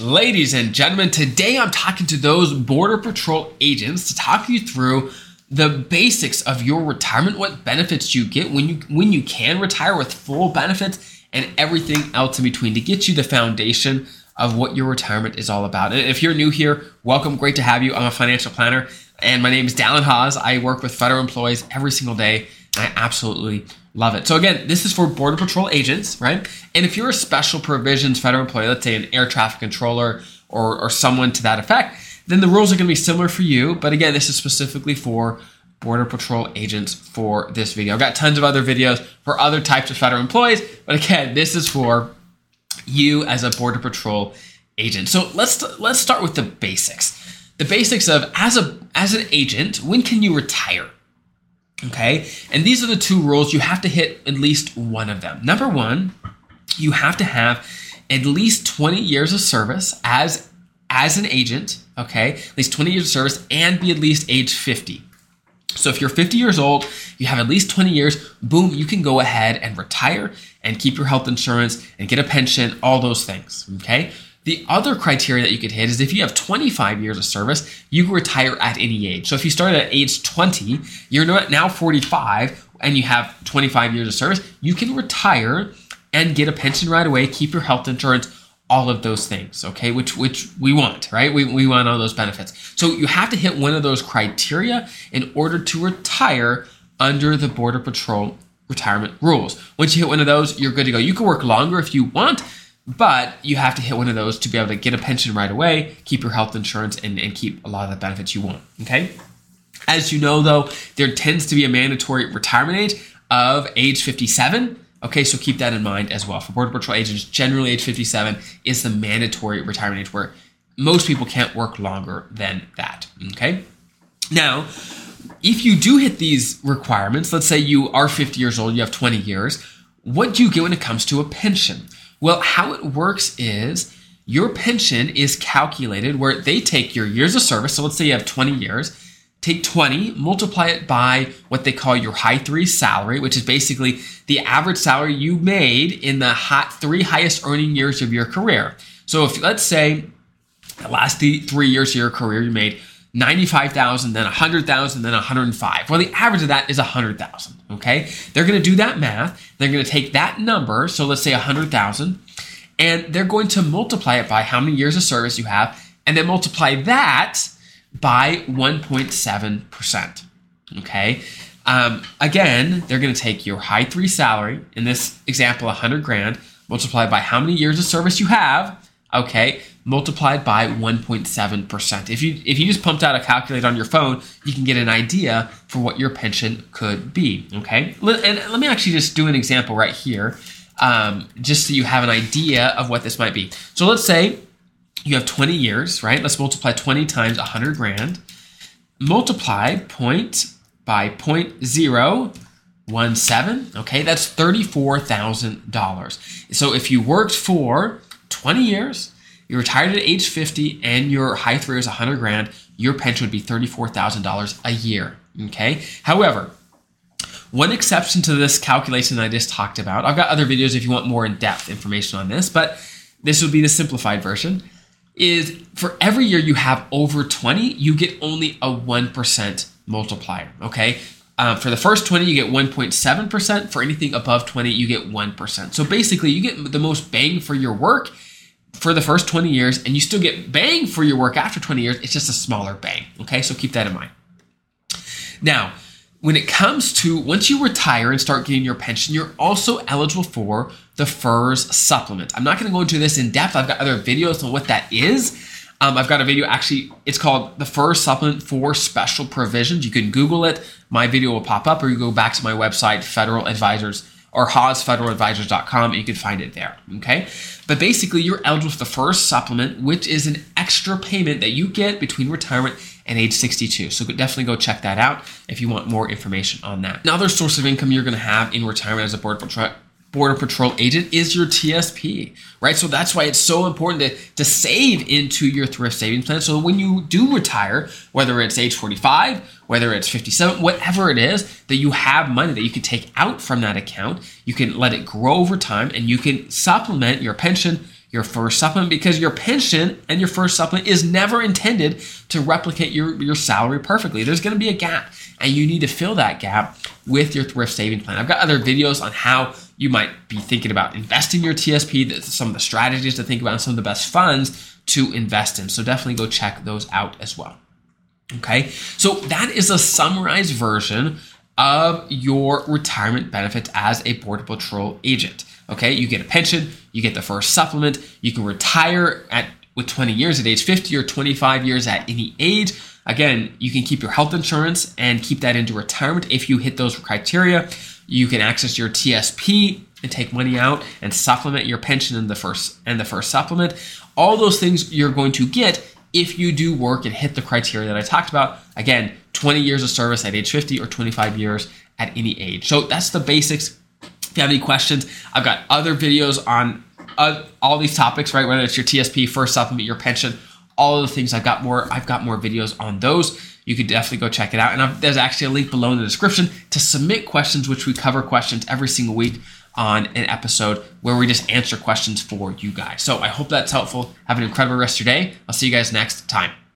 Ladies and gentlemen, today I'm talking to those Border Patrol agents to talk you through the basics of your retirement, what benefits you get when you when you can retire with full benefits and everything else in between to get you the foundation of what your retirement is all about. And if you're new here, welcome, great to have you. I'm a financial planner and my name is Dallin Haws. I work with federal employees every single day. I absolutely Love it. So again, this is for Border Patrol agents, right? And if you're a special provisions federal employee, let's say an air traffic controller or, or someone to that effect, then the rules are going to be similar for you. But again, this is specifically for Border Patrol agents for this video. I've got tons of other videos for other types of federal employees, but again, this is for you as a Border Patrol agent. So let's let's start with the basics. The basics of as a as an agent, when can you retire? Okay. And these are the two rules. You have to hit at least one of them. Number one, you have to have at least 20 years of service as as an agent, okay? At least 20 years of service and be at least age 50. So if you're 50 years old, you have at least 20 years, boom, you can go ahead and retire and keep your health insurance and get a pension, all those things, okay? The other criteria that you could hit is if you have 25 years of service, you can retire at any age. So if you start at age 20, you're now 45 and you have 25 years of service, you can retire and get a pension right away, keep your health insurance, all of those things, okay? Which which we want, right? We, we want all those benefits. So you have to hit one of those criteria in order to retire under the Border Patrol retirement rules. Once you hit one of those, you're good to go. You can work longer if you want, but you have to hit one of those to be able to get a pension right away, keep your health insurance, and, and keep a lot of the benefits you want. Okay. As you know, though, there tends to be a mandatory retirement age of age 57. Okay, so keep that in mind as well. For Border Patrol agents, generally age 57 is the mandatory retirement age where most people can't work longer than that. Okay. Now, if you do hit these requirements, let's say you are 50 years old, you have 20 years, what do you get when it comes to a pension? Well, how it works is your pension is calculated where they take your years of service. So let's say you have 20 years, take 20, multiply it by what they call your high three salary, which is basically the average salary you made in the hot three highest earning years of your career. So if let's say the last three years of your career you made 95,000, then 100,000, then 105. Well, the average of that is 100,000, okay? They're going to do that math. They're going to take that number, so let's say 100,000, and they're going to multiply it by how many years of service you have, and then multiply that by 1.7%, okay? Um, again, they're going to take your high three salary, in this example, 100 grand, multiplied by how many years of service you have, okay? multiplied by 1.7%. If you if you just pumped out a calculator on your phone, you can get an idea for what your pension could be. Okay, and let me actually just do an example right here, um, just so you have an idea of what this might be. So let's say you have 20 years, right? Let's multiply 20 times 100 grand. Multiply point by point zero one seven. Okay, that's thirty-four thousand dollars. So if you worked for 20 years you're retired at age 50 and your high three is 100 grand, your pension would be $34,000 a year. Okay. However, one exception to this calculation that I just talked about, I've got other videos if you want more in depth information on this, but this would be the simplified version. Is for every year you have over 20, you get only a 1% multiplier. Okay. Um, for the first 20, you get 1.7%. For anything above 20, you get 1%. So basically, you get the most bang for your work for the first 20 years and you still get bang for your work after 20 years. It's just a smaller bang. Okay, so keep that in mind. Now, when it comes to once you retire and start getting your pension, you're also eligible for the FERS supplement. I'm not going to go into this in depth. I've got other videos on what that is. Um, I've got a video actually, it's called the FERS supplement for special provisions. You can Google it. My video will pop up, or you go back to my website, Federal Advisors or hawsfederaladvisors.com, and you can find it there. Okay. But basically, you're eligible for the FERS supplement, which is an extra payment that you get between retirement and age 62. So definitely go check that out if you want more information on that. Another source of income you're going to have in retirement as a board Border Patrol agent is your TSP, right? So that's why it's so important to, to save into your thrift savings plan. So when you do retire, whether it's age 45, whether it's 57, whatever it is, that you have money that you can take out from that account, you can let it grow over time and you can supplement your pension, your FERS supplement because your pension and your FERS supplement is never intended to replicate your, your salary perfectly. There's going to be a gap, and you need to fill that gap with your thrift saving plan. I've got other videos on how you might be thinking about investing your TSP, some of the strategies to think about, and some of the best funds to invest in. So definitely go check those out as well. Okay, so that is a summarized version of your retirement benefits as a Border Patrol agent. Okay, you get a pension, you get the FERS supplement, you can retire at with 20 years at age 50 or 25 years at any age. Again, you can keep your health insurance and keep that into retirement if you hit those criteria. You can access your TSP and take money out and supplement your pension in the FERS and the FERS supplement. All those things you're going to get if you do work and hit the criteria that I talked about. Again, 20 years of service at age 50 or 25 years at any age. So that's the basics. If you have any questions, I've got other videos on uh, all these topics, right? Whether it's your TSP, FERS supplement, your pension, all the things. I've got more. I've got more videos on those. You could definitely go check it out. And I've, there's actually a link below in the description to submit questions, which we cover questions every single week on an episode where we just answer questions for you guys. So I hope that's helpful. Have an incredible rest of your day. I'll see you guys next time.